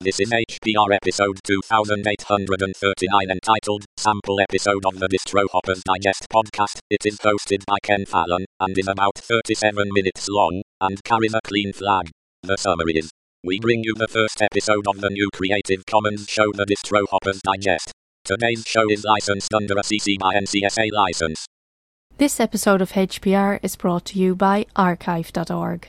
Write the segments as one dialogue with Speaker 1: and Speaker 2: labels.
Speaker 1: This is HPR episode 2839 entitled Sample Episode of the Distro Hoppers Digest podcast. It is hosted by Ken Fallon and is about 37 minutes long and carries a clean flag. The summary is We bring you the first episode of the new Creative Commons show, The Distro Hoppers Digest. Today's show is licensed under a CC by NCSA license.
Speaker 2: This episode of HPR is brought to you by archive.org.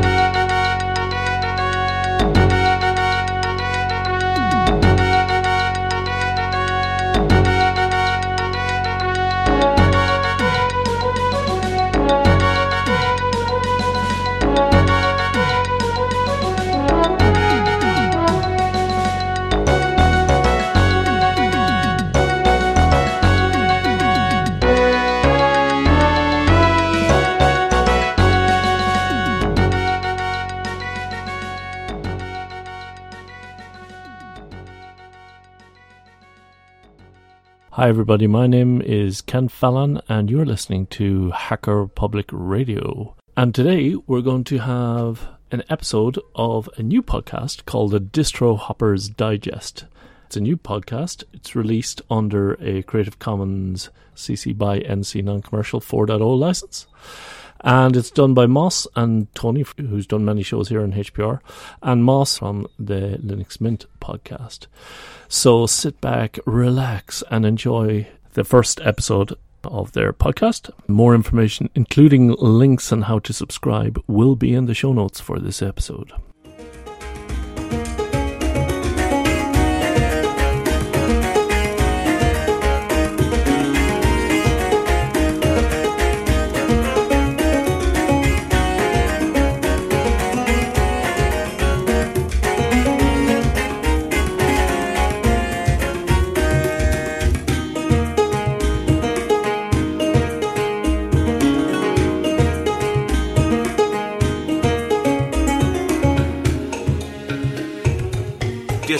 Speaker 3: Hi, everybody. My name is Ken Fallon, and you're listening to Hacker Public Radio. And today we're going to have an episode of a new podcast called the Distro Hoppers Digest. It's a new podcast. It's released under a Creative Commons CC by NC non commercial 4.0 license. And it's done by Moss and Tony, who's done many shows here on HPR, and Moss from the Linux Mint podcast. So sit back, relax, and enjoy the first episode of their podcast. More information, including links on how to subscribe, will be in the show notes for this episode.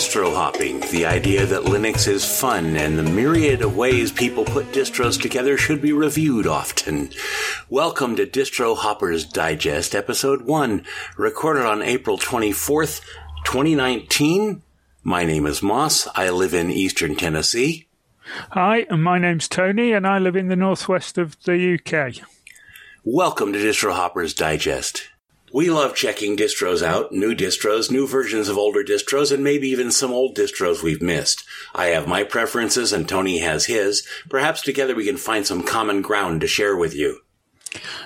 Speaker 4: Distro hopping, the idea that Linux is fun and the myriad of ways people put distros together should be reviewed often. Welcome to Distro Hoppers Digest, Episode 1, recorded on April 24th, 2019. My name is Moss. I live in eastern Tennessee.
Speaker 5: Hi, and my name's Tony, and I live in the northwest of the UK.
Speaker 4: Welcome to Distro Hoppers Digest. We love checking distros out, new distros, new versions of older distros, and maybe even some old distros we've missed. I have my preferences and Tony has his. Perhaps together we can find some common ground to share with you.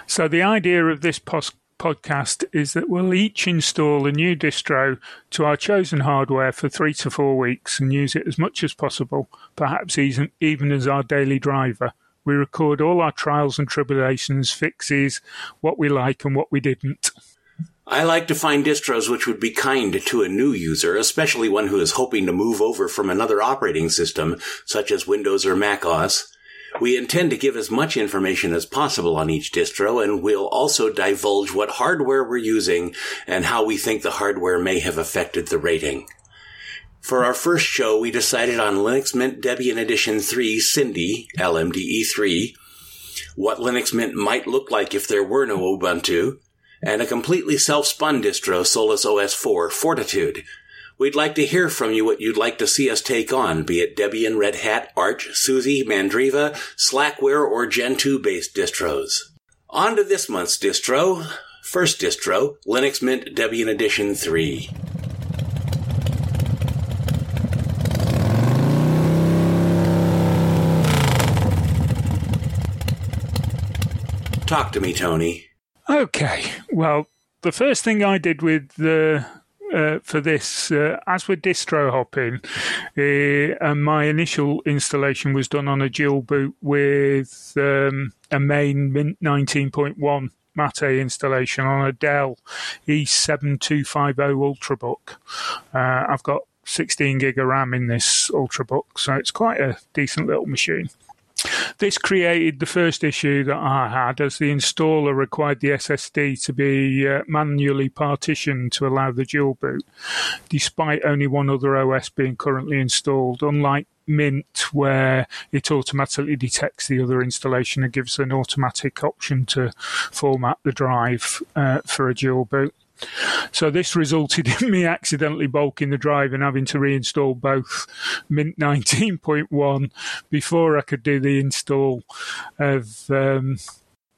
Speaker 5: So, the idea of this pos- podcast is that we'll each install a new distro to our chosen hardware for three to four weeks and use it as much as possible, perhaps even, even as our daily driver. We record all our trials and tribulations, fixes, what we like and what we didn't.
Speaker 4: I like to find distros which would be kind to a new user, especially one who is hoping to move over from another operating system, such as Windows or Mac OS. We intend to give as much information as possible on each distro, and we'll also divulge what hardware we're using and how we think the hardware may have affected the rating. For our first show, we decided on Linux Mint Debian Edition 3 Cindy, LMDE3, what Linux Mint might look like if there were no Ubuntu, and a completely self-spun distro, Solus OS 4 Fortitude. We'd like to hear from you what you'd like to see us take on, be it Debian, Red Hat, Arch, SUSE, Mandriva, Slackware, or Gentoo based distros. On to this month's distro. First distro, Linux Mint Debian Edition 3. Talk to me, Tony.
Speaker 5: Okay, well, the first thing I did with the uh, for this, uh, as we're distro hopping, uh, and my initial installation was done on a dual boot with um, a main Mint 19.1 Mate installation on a Dell E7250 Ultrabook. Uh, I've got 16 gig of RAM in this Ultrabook, so it's quite a decent little machine. This created the first issue that I had as the installer required the SSD to be uh, manually partitioned to allow the dual boot, despite only one other OS being currently installed, unlike Mint, where it automatically detects the other installation and gives an automatic option to format the drive uh, for a dual boot. So this resulted in me accidentally bulking the drive and having to reinstall both Mint 19.1 before I could do the install of um,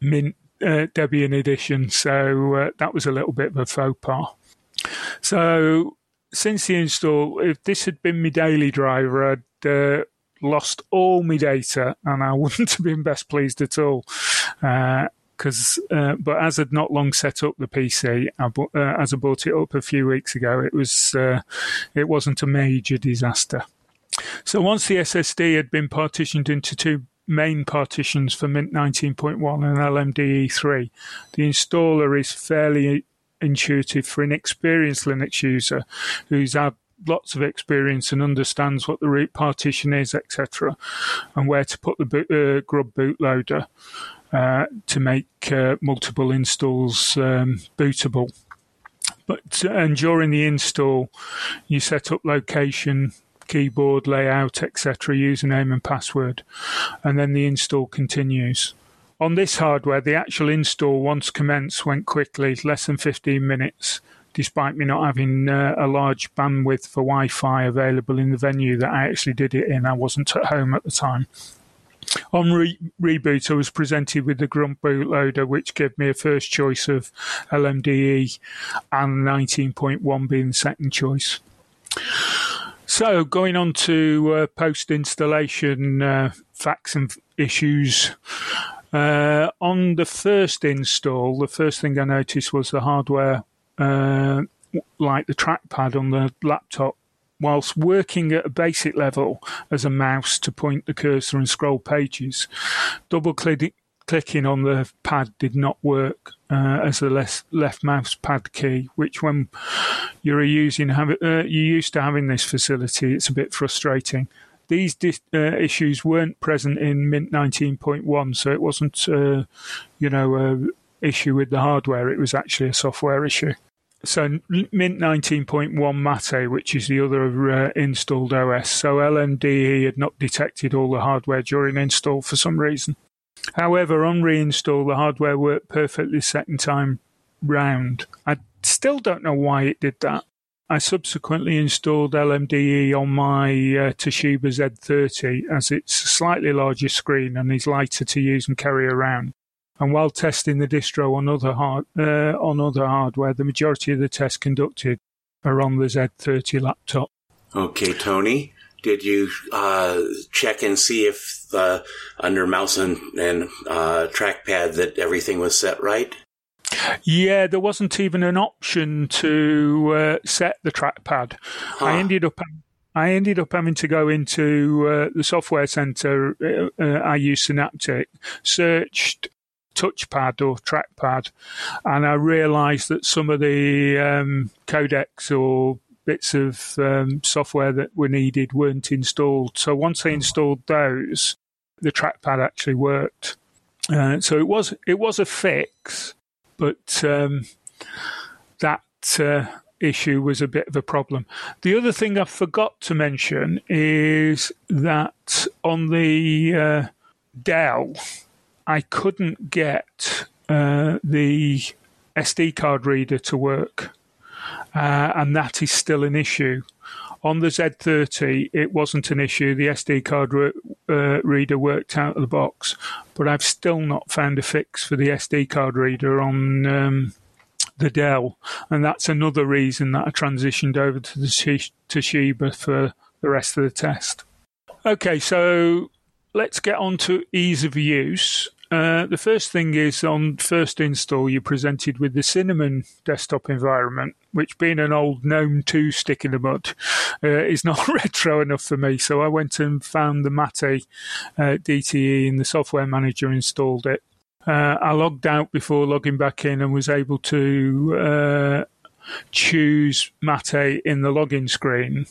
Speaker 5: Mint uh, Debian edition. So uh, that was a little bit of a faux pas. So since the install, if this had been my daily driver, I'd uh, lost all my data and I wouldn't have been best pleased at all. Because, uh, uh, but as I'd not long set up the PC, I bu- uh, as I bought it up a few weeks ago, it was uh, it wasn't a major disaster. So once the SSD had been partitioned into two main partitions for Mint 19.1 and LMDE3, the installer is fairly intuitive for an experienced Linux user who's had lots of experience and understands what the root partition is, etc., and where to put the boot, uh, grub bootloader uh, to make uh, multiple installs um, bootable. But and during the install, you set up location, keyboard layout, etc., username and password, and then the install continues. On this hardware, the actual install, once commenced, went quickly, less than 15 minutes, despite me not having uh, a large bandwidth for Wi Fi available in the venue that I actually did it in. I wasn't at home at the time. On re- reboot, I was presented with the Grub bootloader, which gave me a first choice of LMDE and 19.1 being the second choice. So, going on to uh, post installation uh, facts and issues. Uh, on the first install, the first thing I noticed was the hardware, uh, like the trackpad on the laptop, whilst working at a basic level as a mouse to point the cursor and scroll pages. Double click- clicking on the pad did not work uh, as a left, mouse pad key, which when you're using have, uh, you're used to having this facility, it's a bit frustrating these dis- uh, issues weren't present in Mint 19.1, so it wasn't, uh, you know, a issue with the hardware. It was actually a software issue. So Mint 19.1 Mate, which is the other uh, installed OS, so LMDE had not detected all the hardware during install for some reason. However, on reinstall, the hardware worked perfectly second time round. I still don't know why it did that. I subsequently installed LMDE on my uh, Toshiba Z30 as it's a slightly larger screen and is lighter to use and carry around. And while testing the distro on other hard, uh, on other hardware, the majority of the tests conducted are on the Z30 laptop.
Speaker 4: Okay, Tony, did you uh, check and see if uh, under mouse and, and uh, trackpad that everything was set right?
Speaker 5: Yeah, there wasn't even an option to uh, set the trackpad. Huh. I ended up. I ended up having to go into uh, the software center. Uh, uh I use Synaptic, searched touchpad or trackpad, and I realised that some of the um, codecs or bits of um, software that were needed weren't installed. So once I installed those, the trackpad actually worked. Uh, so it was it was a fix, but um, that uh, issue was a bit of a problem. The other thing I forgot to mention is that on the uh, Dell, I couldn't get uh, the SD card reader to work, uh, and that is still an issue. On the Z30, it wasn't an issue. The SD card re- uh, reader worked out of the box, but I've still not found a fix for the SD card reader on um, the Dell, and that's another reason that I transitioned over to the Toshiba for the rest of the test. Okay, so let's get on to ease of use. Uh, the first thing is on first install, you're presented with the Cinnamon desktop environment, which being an old GNOME 2 stick in the mud uh, is not retro enough for me. So I went and found the Mate uh, DTE in the software manager, installed it. Uh, I logged out before logging back in and was able to uh, choose Mate in the login screen.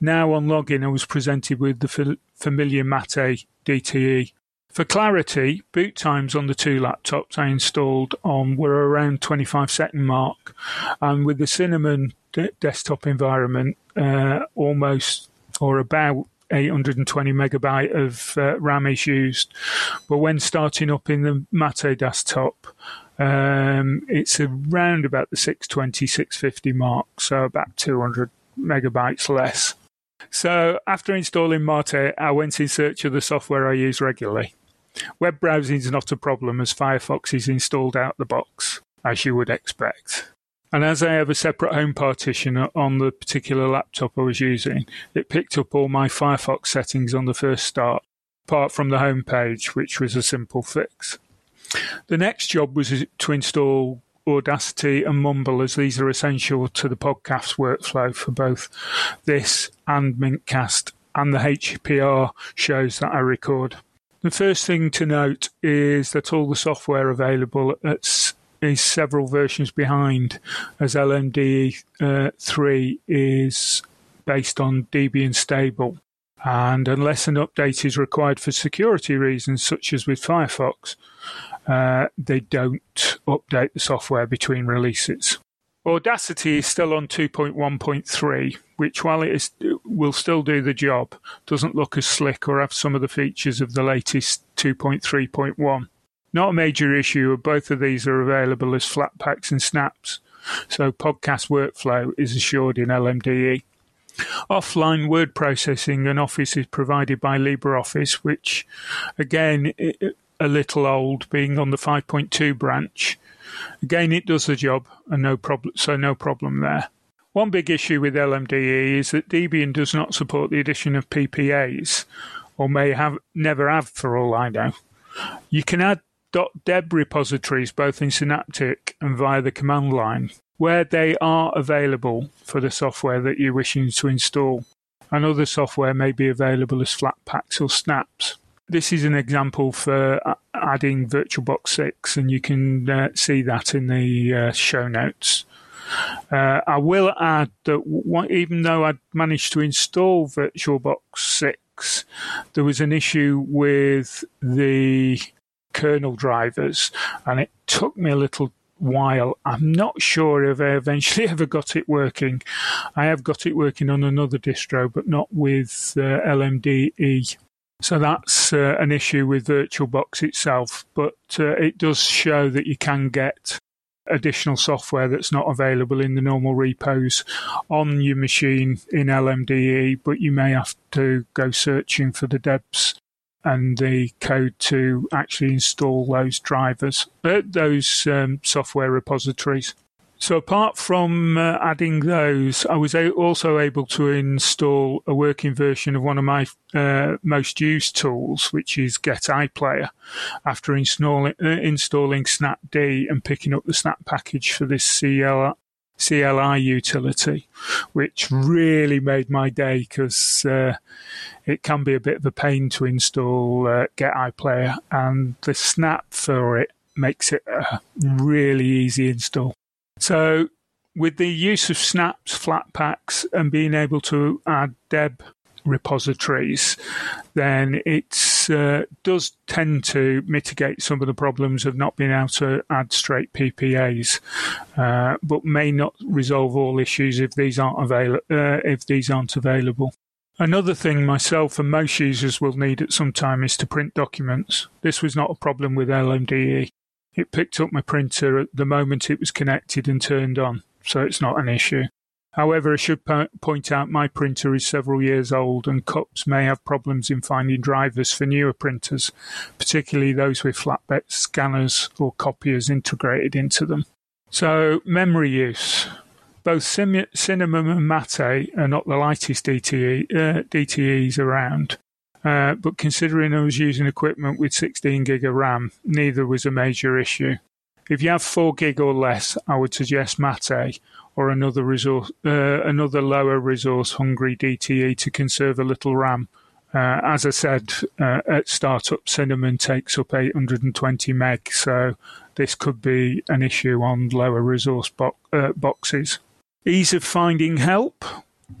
Speaker 5: Now on login, I was presented with the familiar Mate DTE for clarity, boot times on the two laptops I installed on were around 25 second mark, and with the Cinnamon d- desktop environment, uh, almost or about 820 megabyte of uh, RAM is used. But when starting up in the Mate desktop, um, it's around about the 620, 650 mark, so about 200 megabytes less. So after installing Mate, I went in search of the software I use regularly. Web browsing is not a problem as Firefox is installed out of the box, as you would expect. And as I have a separate home partition on the particular laptop I was using, it picked up all my Firefox settings on the first start, apart from the home page, which was a simple fix. The next job was to install Audacity and Mumble, as these are essential to the podcast workflow for both this and Mintcast and the HPR shows that I record. The first thing to note is that all the software available at is several versions behind, as LMDE uh, 3 is based on Debian stable. And unless an update is required for security reasons, such as with Firefox, uh, they don't update the software between releases. Audacity is still on 2.1.3, which, while it is, will still do the job, doesn't look as slick or have some of the features of the latest 2.3.1. Not a major issue, both of these are available as Flatpaks and snaps, so podcast workflow is assured in LMDE. Offline word processing and Office is provided by LibreOffice, which, again, a little old, being on the 5.2 branch. Again, it does the job, and no problem. So no problem there. One big issue with LMDE is that Debian does not support the addition of PPAs, or may have never have, for all I know. You can add .deb repositories both in Synaptic and via the command line, where they are available for the software that you're wishing to install, and other software may be available as Flatpaks or snaps. This is an example for adding VirtualBox 6, and you can uh, see that in the uh, show notes. Uh, I will add that even though I'd managed to install VirtualBox 6, there was an issue with the kernel drivers, and it took me a little while. I'm not sure if I eventually ever got it working. I have got it working on another distro, but not with uh, LMDE. So that's uh, an issue with VirtualBox itself, but uh, it does show that you can get additional software that's not available in the normal repos on your machine in LMDE, but you may have to go searching for the debs and the code to actually install those drivers, uh, those um, software repositories. So apart from uh, adding those, I was a- also able to install a working version of one of my uh, most used tools, which is get_iplayer, after installing, uh, installing Snapd and picking up the Snap package for this CL- CLI utility, which really made my day because uh, it can be a bit of a pain to install uh, get_iplayer, and the Snap for it makes it a really easy install. So with the use of snaps, Flatpaks, and being able to add deb repositories, then it uh, does tend to mitigate some of the problems of not being able to add straight PPAs, uh, but may not resolve all issues if these aren't. Uh, if these aren't available. Another thing myself and most users will need at some time is to print documents. This was not a problem with LMDE. It picked up my printer at the moment it was connected and turned on, so it's not an issue. However, I should po- point out my printer is several years old and CUPS may have problems in finding drivers for newer printers, particularly those with flatbed scanners or copiers integrated into them. So, memory use. Both Cinnamon and Mate are not the lightest DTE, uh, DTEs around, uh, but considering I was using equipment with 16 gig of RAM, neither was a major issue. If you have 4 gig or less, I would suggest Mate or another resource, uh, another lower resource hungry DTE to conserve a little RAM. Uh, as I said uh, at startup, Cinnamon takes up 820 meg, so this could be an issue on lower resource bo- uh, boxes. Ease of finding help.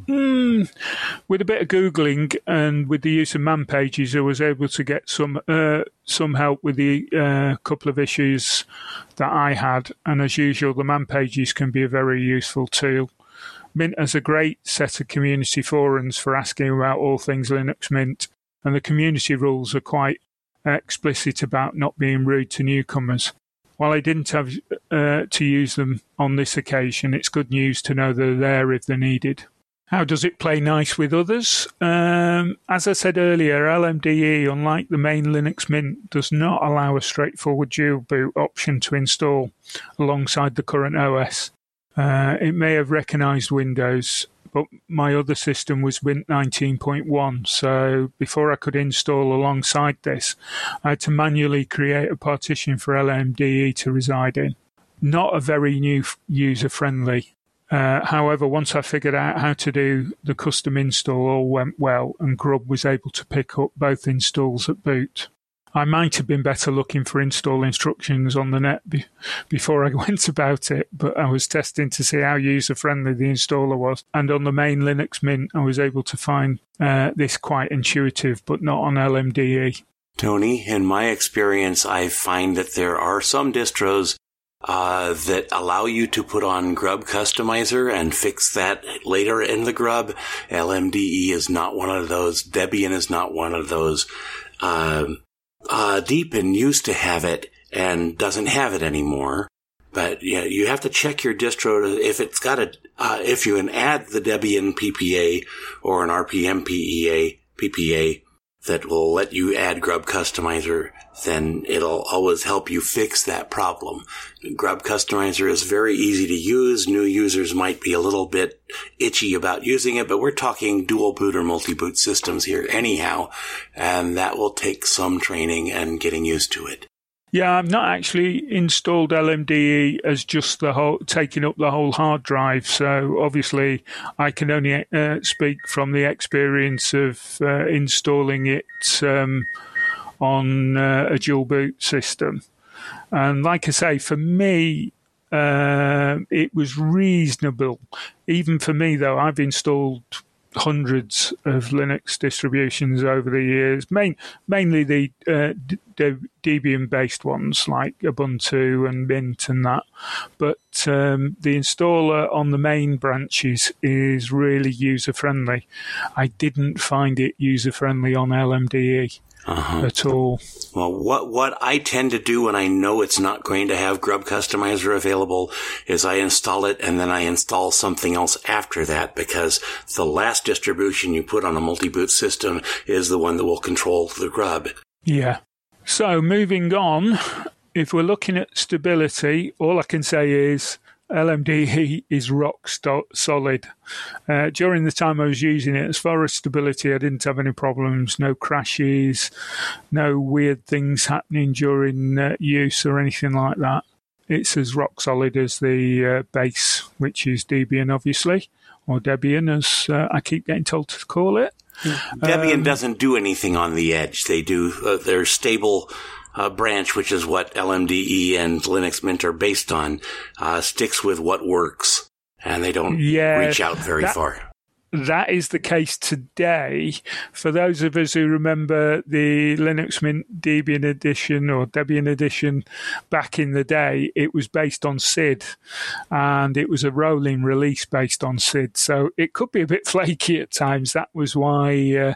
Speaker 5: Mm, with a bit of googling and with the use of man pages, I was able to get some uh, some help with the uh, couple of issues that I had. And as usual, the man pages can be a very useful tool. Mint has a great set of community forums for asking about all things Linux Mint, and the community rules are quite explicit about not being rude to newcomers. While I didn't have uh, to use them on this occasion, it's good news to know they're there if they're needed. How does it play nice with others? Um, as I said earlier, LMDE, unlike the main Linux Mint, does not allow a straightforward dual boot option to install alongside the current OS. Uh, it may have recognized Windows, but my other system was Mint 19.1. So before I could install alongside this, I had to manually create a partition for LMDE to reside in. Not a very new user friendly. Uh, however, once I figured out how to do the custom install, all went well, and Grub was able to pick up both installs at boot. I might have been better looking for install instructions on the net be- before I went about it, but I was testing to see how user friendly the installer was. And on the main Linux Mint, I was able to find uh, this quite intuitive, but not on LMDE.
Speaker 4: Tony, in my experience, I find that there are some distros uh, that allow you to put on Grub Customizer and fix that later in the Grub. LMDE is not one of those. Debian is not one of those. Um, uh, Deepin used to have it and doesn't have it anymore. But yeah, you have to check your distro to, if it's got a, uh, if you can add the Debian PPA or an RPM PEA, PPA that will let you add Grub Customizer, then it'll always help you fix that problem. Grub Customizer is very easy to use. New users might be a little bit itchy about using it, but we're talking dual boot or multi boot systems here anyhow, and that will take some training and getting used to it.
Speaker 5: Yeah, I've not actually installed LMDE as just the whole taking up the whole hard drive. So obviously, I can only uh, speak from the experience of uh, installing it um, on uh, a dual boot system. And like I say, for me, uh, it was reasonable. Even for me, though, I've installed hundreds of Linux distributions over the years, main, mainly the uh, Debian based ones like Ubuntu and Mint and that. But um, the installer on the main branches is really user friendly. I didn't find it user friendly on LMDE uh-huh. at all.
Speaker 4: Well, what what I tend to do when I know it's not going to have Grub Customizer available is I install it and then I install something else after that because the last distribution you put on a multi-boot system is the one that will control the Grub.
Speaker 5: Yeah. So moving on, if we're looking at stability, all I can say is LMDE is rock st- solid. Uh, during the time I was using it, as far as stability, I didn't have any problems, no crashes, no weird things happening during uh, use or anything like that. It's as rock solid as the uh, base, which is Debian, obviously, or Debian, as uh, I keep getting told to call it.
Speaker 4: Debian um, doesn't do anything on the edge. They do. Uh, they're stable uh, branch, which is what LMDE and Linux Mint are based on, uh, sticks with what works, and they don't yeah, reach out very
Speaker 5: that,
Speaker 4: far.
Speaker 5: That is the case today. For those of us who remember the Linux Mint Debian edition or Debian edition back in the day, it was based on SID, and it was a rolling release based on SID. So it could be a bit flaky at times. That was why uh,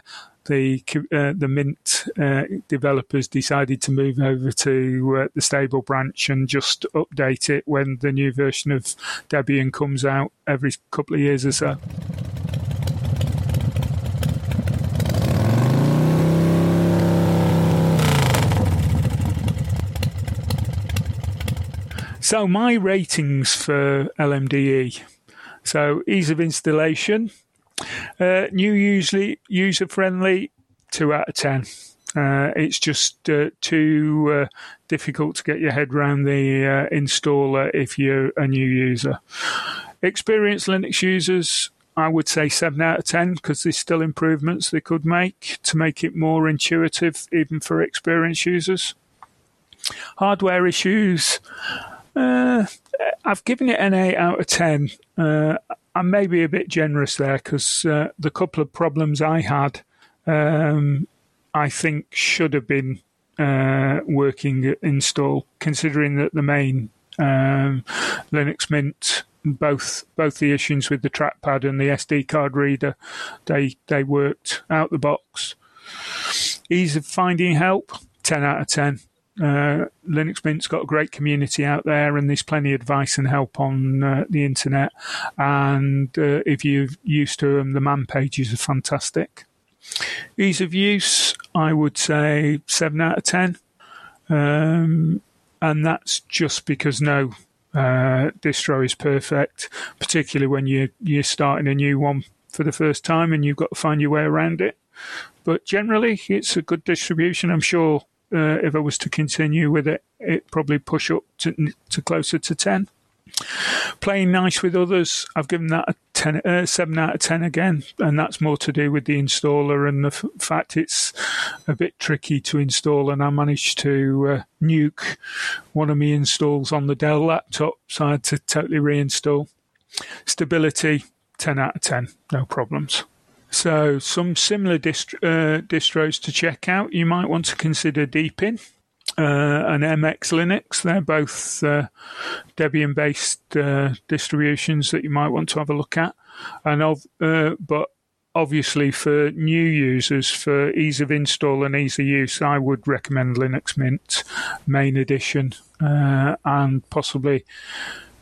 Speaker 5: the uh, the Mint uh, developers decided to move over to uh, the stable branch and just update it when the new version of Debian comes out every couple of years or so. So my ratings for LMDE. So ease of installation, uh, new usually user friendly, two out of ten. Uh, it's just uh, too uh, difficult to get your head around the uh, installer if you're a new user. Experienced Linux users, I would say 7 out of 10 because there's still improvements they could make to make it more intuitive, even for experienced users. Hardware issues, uh, I've given it an 8 out of 10. Uh, I'm maybe a bit generous there because uh, the couple of problems I had, um, I think should have been uh, working install, considering that the main um, Linux Mint both both the issues with the trackpad and the SD card reader, they they worked out the box. Ease of finding help, ten out of ten. Uh, Linux Mint's got a great community out there, and there's plenty of advice and help on uh, the internet. And uh, if you're used to them, the man pages are fantastic. Ease of use, I would say seven out of ten, um, and that's just because no uh, distro is perfect, particularly when you you're starting a new one for the first time and you've got to find your way around it. But generally, it's a good distribution. I'm sure uh, if I was to continue with it, it probably push up to, to closer to 10. Playing nice with others, I've given that a 10, uh, 7 out of 10 again, and that's more to do with the installer and the f- fact it's a bit tricky to install. And I managed to uh, nuke one of my installs on the Dell laptop, so I had to totally reinstall. Stability, 10 out of 10, no problems. So, some similar dist- uh, distros to check out. You might want to consider Deepin uh, and MX Linux. They're both uh, Debian based uh, distributions that you might want to have a look at. And of, uh, but obviously, for new users, for ease of install and ease of use, I would recommend Linux Mint Main Edition uh, and possibly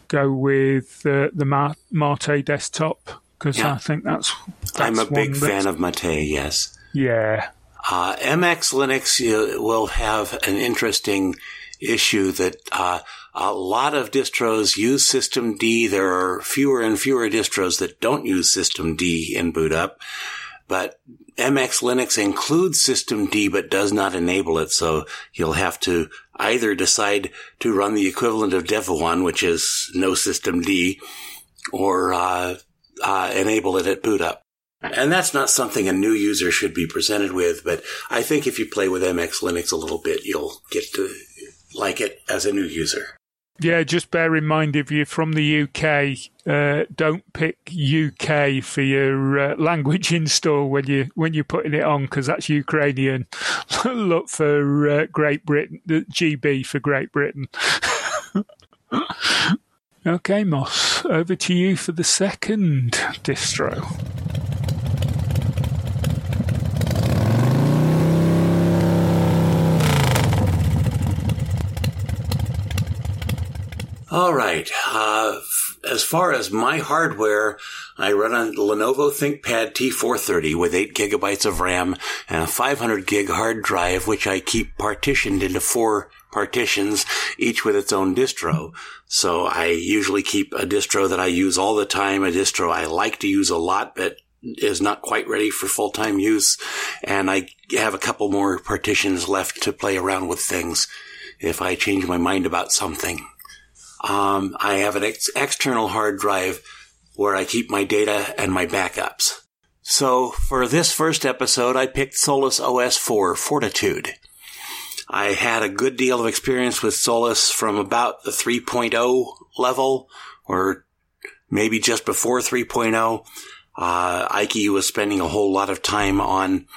Speaker 5: go with uh, the Mate desktop because yeah. I think that's
Speaker 4: I'm a big fan of Mate. Yes.
Speaker 5: Yeah.
Speaker 4: Uh, MX Linux will have an interesting issue that uh, a lot of distros use systemd. There are fewer and fewer distros that don't use systemd in boot up, but MX Linux includes systemd but does not enable it. So you'll have to either decide to run the equivalent of Devuan, which is no systemd, or uh, uh, enable it at boot up. And that's not something a new user should be presented with, but I think if you play with MX Linux a little bit, you'll get to like it as a new user.
Speaker 5: Yeah, just bear in mind if you're from the UK, uh, don't pick UK for your uh, language install when you when you're putting it on because that's Ukrainian. Look for uh, Great Britain, the GB for Great Britain. Okay, Moss, over to you for the second distro.
Speaker 4: All right. Uh, as far as my hardware, I run a Lenovo ThinkPad T430 with 8 gigabytes of RAM and a 500 gig hard drive, which I keep partitioned into four partitions, each with its own distro. So I usually keep a distro that I use all the time, a distro I like to use a lot, but is not quite ready for full-time use. And I have a couple more partitions left to play around with things if I change my mind about something. Um, I have an ex- external hard drive where I keep my data and my backups. So for this first episode, I picked Solus OS 4 Fortitude. I had a good deal of experience with Solus from about the 3.0 level, or maybe just before 3.0. Uh, Ike was spending a whole lot of time on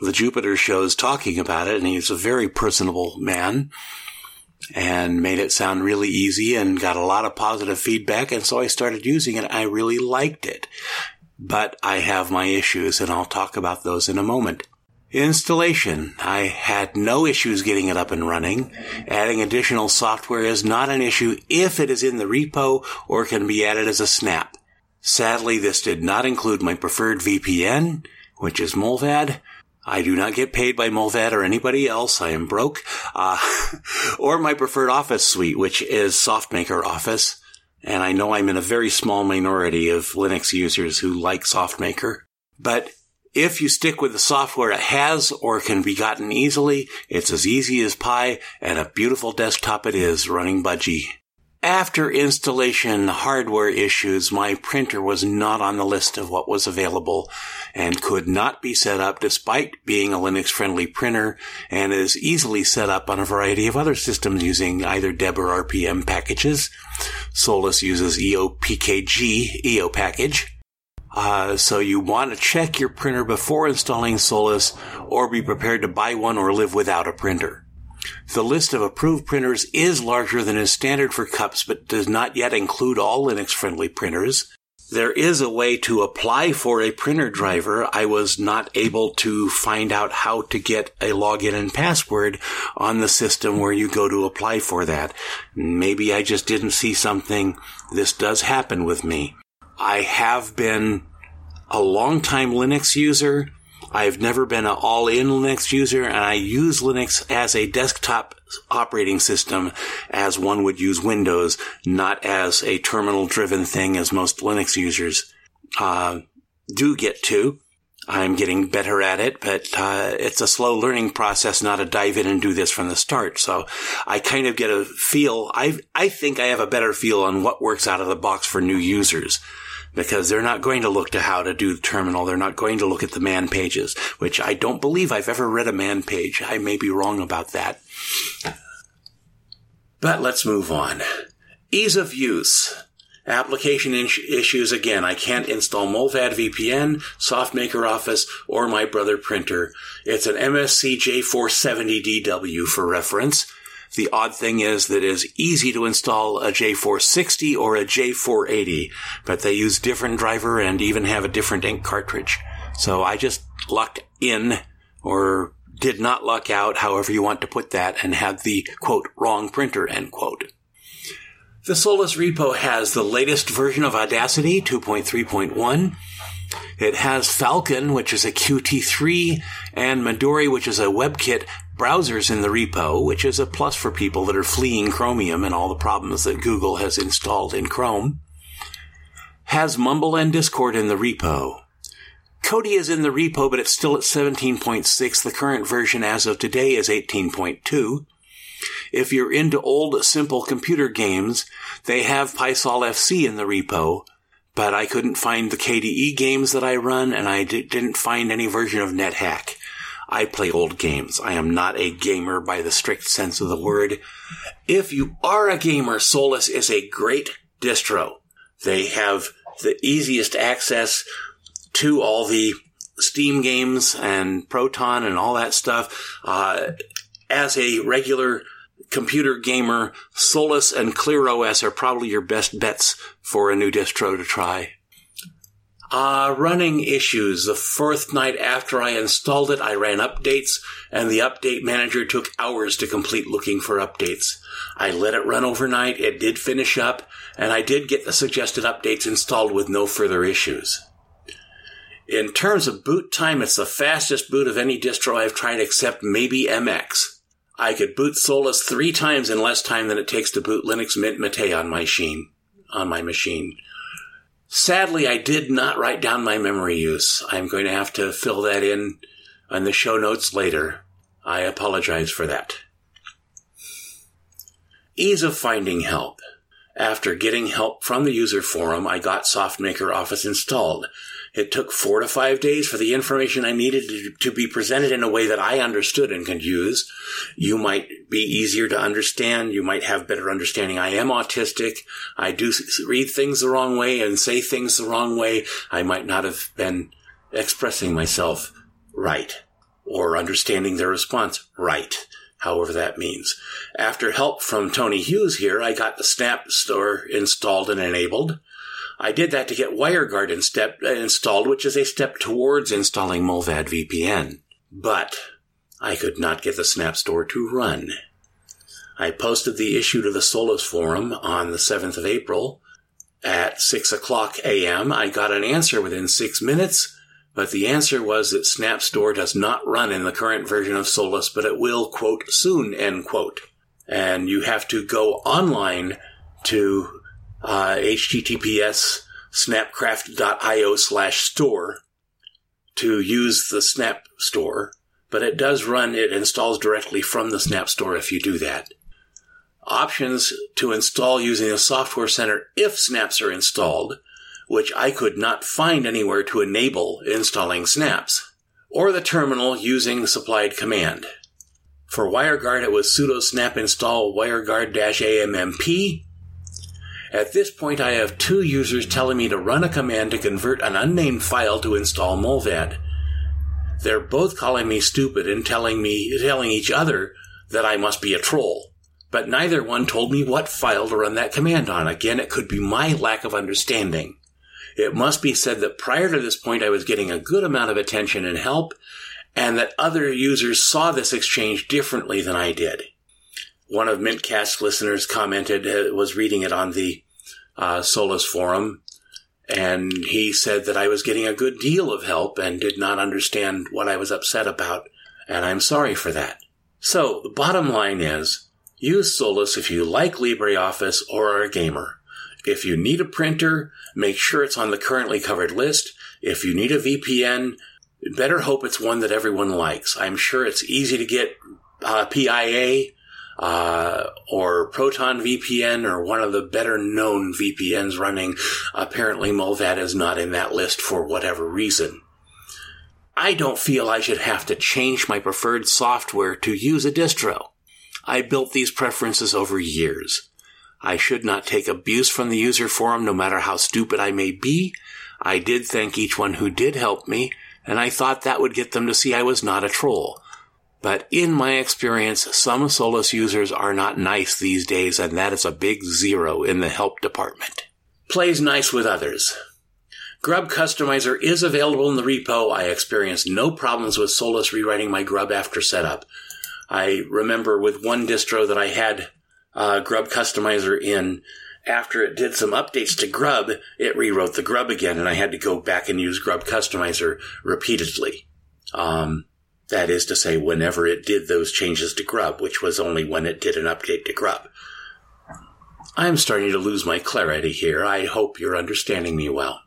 Speaker 4: the Jupiter shows talking about it, and he's a very personable man and made it sound really easy and got a lot of positive feedback. And so I started using it. I really liked it, but I have my issues and I'll talk about those in a moment. Installation. I had no issues getting it up and running. Adding additional software is not an issue if it is in the repo or can be added as a snap. Sadly, this did not include my preferred VPN, which is Mullvad. I do not get paid by Mullvad or anybody else. I am broke. Uh, or my preferred office suite, which is SoftMaker Office. And I know I'm in a very small minority of Linux users who like SoftMaker. But if you stick with the software it has or can be gotten easily, it's as easy as pie and a beautiful desktop it is running Budgie. After installation hardware issues, my printer was not on the list of what was available and could not be set up despite being a Linux friendly printer and is easily set up on a variety of other systems using either Deb or RPM packages. Solus uses EOPKG EO package. Uh, so you want to check your printer before installing Solus or be prepared to buy one or live without a printer. The list of approved printers is larger than is standard for cups, but does not yet include all Linux friendly printers. There is a way to apply for a printer driver. I was not able to find out how to get a login and password on the system where you go to apply for that. Maybe I just didn't see something. This does happen with me. I have been a long time Linux user. I've never been an all-in Linux user and I use Linux as a desktop operating system as one would use Windows, not as a terminal driven thing as most Linux users, uh, do get to. I'm getting better at it, but uh, it's a slow learning process, not a dive in and do this from the start. So I kind of get a feel. I I think I have a better feel on what works out of the box for new users because they're not going to look to how to do the terminal. They're not going to look at the man pages, which I don't believe I've ever read a man page. I may be wrong about that. But let's move on. Ease of use. Application issues again. I can't install Mullvad VPN, SoftMaker Office, or my brother printer. It's an MFC J470DW for reference. The odd thing is that it is easy to install a J460 or a J480, but they use different driver and even have a different ink cartridge. So I just lucked in or did not luck out, however you want to put that, and had the quote wrong printer end quote. The Solus repo has the latest version of Audacity 2.3.1. It has Falkon, which is a Qt3, and Midori, which is a WebKit browsers in the repo, which is a plus for people that are fleeing Chromium and all the problems that Google has installed in Chrome. Has Mumble and Discord in the repo. Kodi is in the repo, but it's still at 17.6. The current version as of today is 18.2. If you're into old simple computer games, they have Pysol FC in the repo, but I couldn't find the KDE games that I run, and I d- didn't find any version of NetHack. I play old games. I am not a gamer by the strict sense of the word. If you are a gamer, Solus is a great distro. They have the easiest access to all the Steam games and Proton and all that stuff. Uh, as a regular computer gamer, Solus and ClearOS are probably your best bets for a new distro to try. Uh, running issues. The fourth night after I installed it, I ran updates, and the update manager took hours to complete looking for updates. I let it run overnight, it did finish up, and I did get the suggested updates installed with no further issues. In terms of boot time, it's the fastest boot of any distro I've tried except maybe MX. I could boot Solus three times in less time than it takes to boot Linux Mint Mate on my machine. On my machine. Sadly, I did not write down my memory use. I'm going to have to fill that in on the show notes later. I apologize for that. Ease of finding help. After getting help from the user forum, I got SoftMaker Office installed. It took four to five days for the information I needed to, to, be presented in a way that I understood and could use. You might be easier to understand. You might have better understanding. I am autistic. I do read things the wrong way and say things the wrong way. I might not have been expressing myself right or understanding their response right however that means. After help from Tony Hughes here, I got the Snap Store installed and enabled. I did that to get WireGuard installed, which is a step towards installing Mullvad VPN. But I could not get the Snap Store to run. I posted the issue to the Solus forum on the 7th of April at 6 o'clock a.m. I got an answer within six minutes, but the answer was that Snap Store does not run in the current version of Solus, but it will, quote, soon, end quote. And you have to go online to uh, https snapcraft.io slash store to use the Snap Store, but it does run, it installs directly from the Snap Store if you do that. Options to install using the Software Center if snaps are installed, which I could not find anywhere to enable installing snaps, or the terminal using supplied command. For WireGuard, it was sudo snap install wireguard-ammp at this point, I have two users telling me to run a command to convert an unnamed file to install Mullvad. They're both calling me stupid and telling me, telling each other that I must be a troll. But neither one told me what file to run that command on. Again, it could be my lack of understanding. It must be said that prior to this point, I was getting a good amount of attention and help, and that other users saw this exchange differently than I did. One of Mintcast listeners commented, uh, was reading it on the uh, Solus forum, and he said that I was getting a good deal of help and did not understand what I was upset about, and I'm sorry for that. So, the bottom line is, use Solus if you like LibreOffice or are a gamer. If you need a printer, make sure it's on the currently covered list. If you need a VPN, better hope it's one that everyone likes. I'm sure it's easy to get uh, PIA uh, or Proton VPN or one of the better known VPNs running. Apparently, Mullvad is not in that list for whatever reason. I don't feel I should have to change my preferred software to use a distro. I built these preferences over years. I should not take abuse from the user forum no matter how stupid I may be. I did thank each one who did help me, and I thought that would get them to see I was not a troll. But in my experience, some Solus users are not nice these days, and that is a big zero in the help department. Plays nice with others. Grub Customizer is available in the repo. I experienced no problems with Solus rewriting my grub after setup. I remember with one distro that I had uh, Grub Customizer in, after it did some updates to Grub, it rewrote the Grub again, and I had to go back and use Grub Customizer repeatedly. Um, that is to say, whenever it did those changes to Grub, which was only when it did an update to Grub. I'm starting to lose my clarity here. I hope you're understanding me well.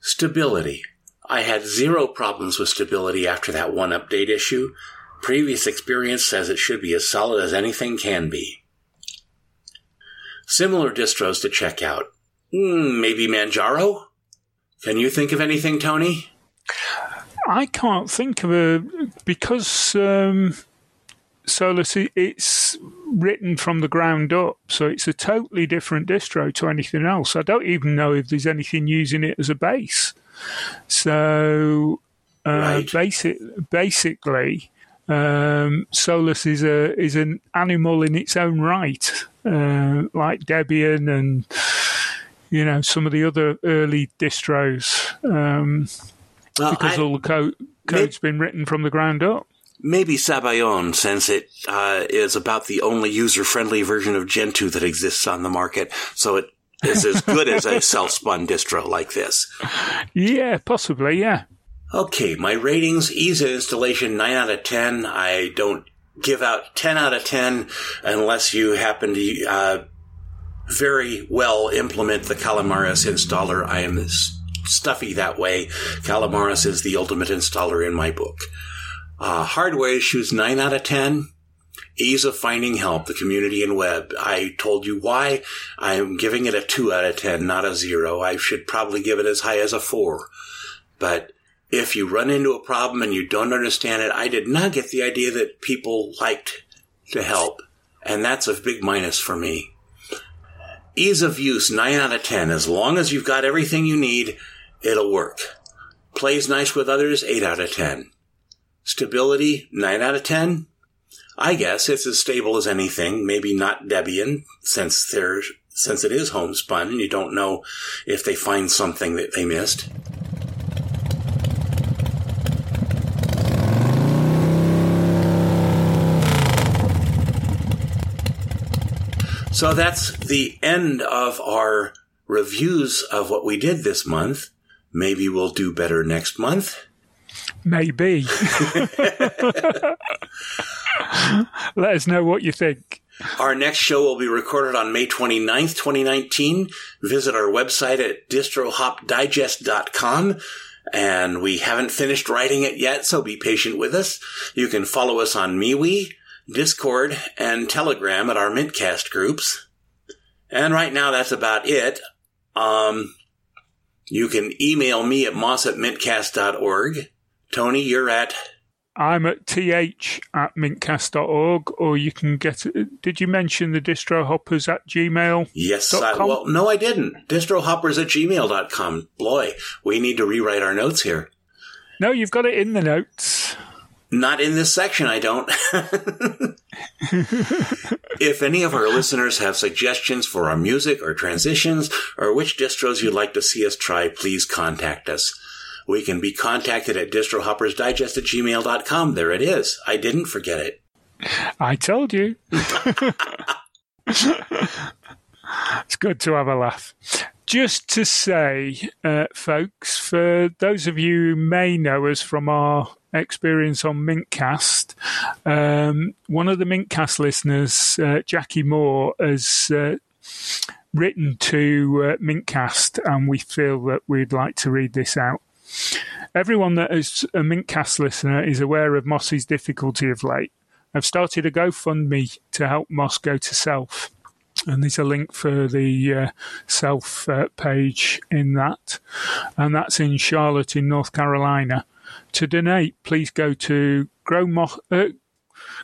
Speaker 4: Stability. I had zero problems with stability after that one update issue. Previous experience says it should be as solid as anything can be. Similar distros to check out. Mm, maybe Manjaro? Can you think of anything, Tony?
Speaker 5: I can't think of a because um, Solus it's written from the ground up, so it's a totally different distro to anything else. I don't even know if there's anything using it as a base. So, uh, right. basic, basically, um, Solus is a is an animal in its own right, uh, like Debian and you know some of the other early distros, um, well, because I, all the code code's maybe, been written from the ground up.
Speaker 4: Maybe Sabayon, since it uh, is about the only user friendly version of Gentoo that exists on the market, so it is as good as a self spun distro like this.
Speaker 5: Yeah, possibly. Yeah.
Speaker 4: Okay, my ratings, ease of installation, 9 out of 10. I don't give out 10 out of 10 unless you happen to uh, very well implement the Calamares installer. I am stuffy that way. Calamares is the ultimate installer in my book. Uh, hardware issues, 9 out of 10. Ease of finding help, the community and web. I told you why. I'm giving it a 2 out of 10, not a 0. I should probably give it as high as a 4. But if you run into a problem and you don't understand it, I did not get the idea that people liked to help. And that's a big minus for me. Ease of use, 9 out of 10. As long as you've got everything you need, it'll work. Plays nice with others, 8 out of 10. Stability, 9 out of 10. I guess it's as stable as anything, maybe not Debian, since there's, since it is homespun and you don't know if they find something that they missed. So that's the end of our reviews of what we did this month. Maybe we'll do better next month.
Speaker 5: Maybe. Let us know what you think.
Speaker 4: Our next show will be recorded on May 29th, 2019. Visit our website at distrohopdigest.com. And we haven't finished writing it yet, so be patient with us. You can follow us on MeWe, Discord, and Telegram at our Mintcast groups. And right now, that's about it. Um, you can email me at moss at mintcast.org. Tony, you're at?
Speaker 5: I'm at th at mintcast.org, or you can get. Did you mention the distro hoppers at gmail?
Speaker 4: Yes. I, well, no, I didn't. Distrohoppers at gmail.com. Boy, we need to rewrite our notes here.
Speaker 5: No, you've got it in the notes.
Speaker 4: Not in this section, I don't. if any of our listeners have suggestions for our music or transitions, or which distros you'd like to see us try, please contact us. We can be contacted at distrohoppersdigest at gmail.com. There it is. I didn't forget it.
Speaker 5: I told you. it's good to have a laugh. Just to say, uh, folks, for those of you who may know us from our experience on Mintcast, um, one of the Mintcast listeners, uh, Jackie Moore, has uh, written to uh, Mintcast, and we feel that we'd like to read this out. Everyone that is a Mintcast listener is aware of Mossy's difficulty of late. I've started a GoFundMe to help Moss go to SELF and there's a link for the uh, SELF uh, page in that, and that's in Charlotte, in North Carolina. To donate, please go to Grow Moss. Uh,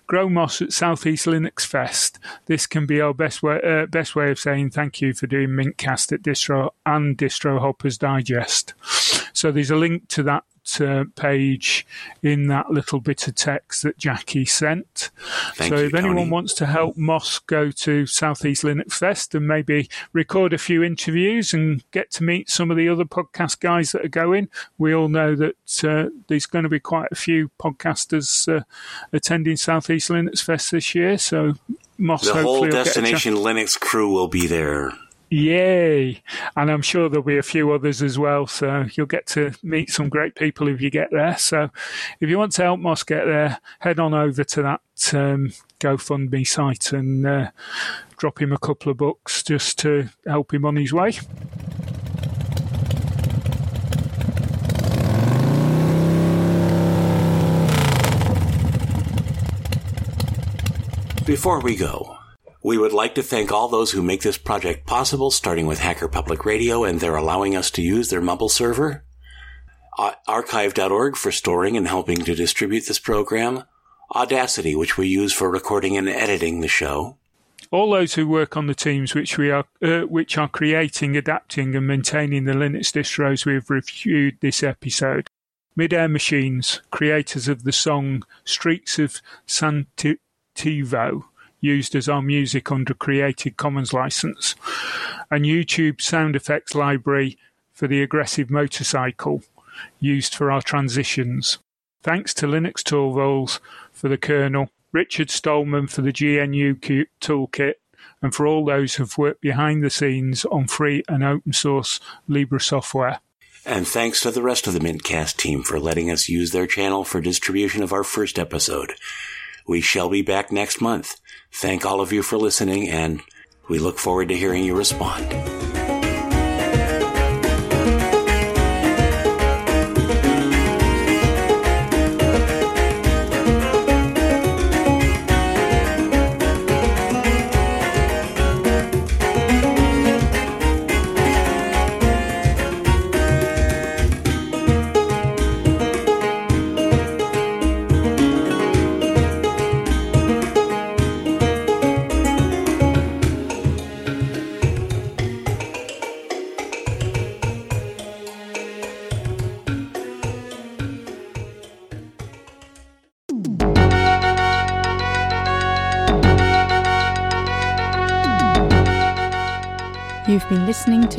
Speaker 5: at Southeast Linux Fest. This can be our best way, uh, best way of saying thank you for doing Mintcast at Distro and Distro Hoppers Digest. So there's a link to that uh, page in that little bit of text that Jackie sent.
Speaker 4: Thank
Speaker 5: so
Speaker 4: you,
Speaker 5: if anyone
Speaker 4: Tony.
Speaker 5: wants to help Moss go to Southeast Linux Fest and maybe record a few interviews and get to meet some of the other podcast guys that are going, we all know that uh, there's going to be quite a few podcasters uh, attending Southeast Linux Fest this year. So Moss
Speaker 4: The
Speaker 5: hopefully
Speaker 4: whole
Speaker 5: will get a chance-
Speaker 4: Destination Linux crew will be there.
Speaker 5: Yay! And I'm sure there'll be a few others as well. So you'll get to meet some great people if you get there. So if you want to help Moss get there, head on over to that um, GoFundMe site and uh, drop him a couple of bucks just to help him on his way.
Speaker 4: Before we go, we would like to thank all those who make this project possible, starting with Hacker Public Radio and their allowing us to use their Mumble server, archive.org for storing and helping to distribute this program, Audacity, which we use for recording and editing the show,
Speaker 5: All those who work on the teams which we are uh, which are creating, adapting, and maintaining the Linux distros we have reviewed this episode. Midair Machines, creators of the song Streets of Santivo, used as our music under Creative Commons license, and YouTube sound effects library for the aggressive motorcycle, used for our transitions. Thanks to Linus Torvalds for the kernel, Richard Stallman for the GNU toolkit, and for all those who've worked behind the scenes on free and open source Libre software.
Speaker 4: and thanks to the rest of the Mintcast team for letting us use their channel for distribution of our first episode. We shall be back next month. Thank all of you for listening, and we look forward to hearing you respond.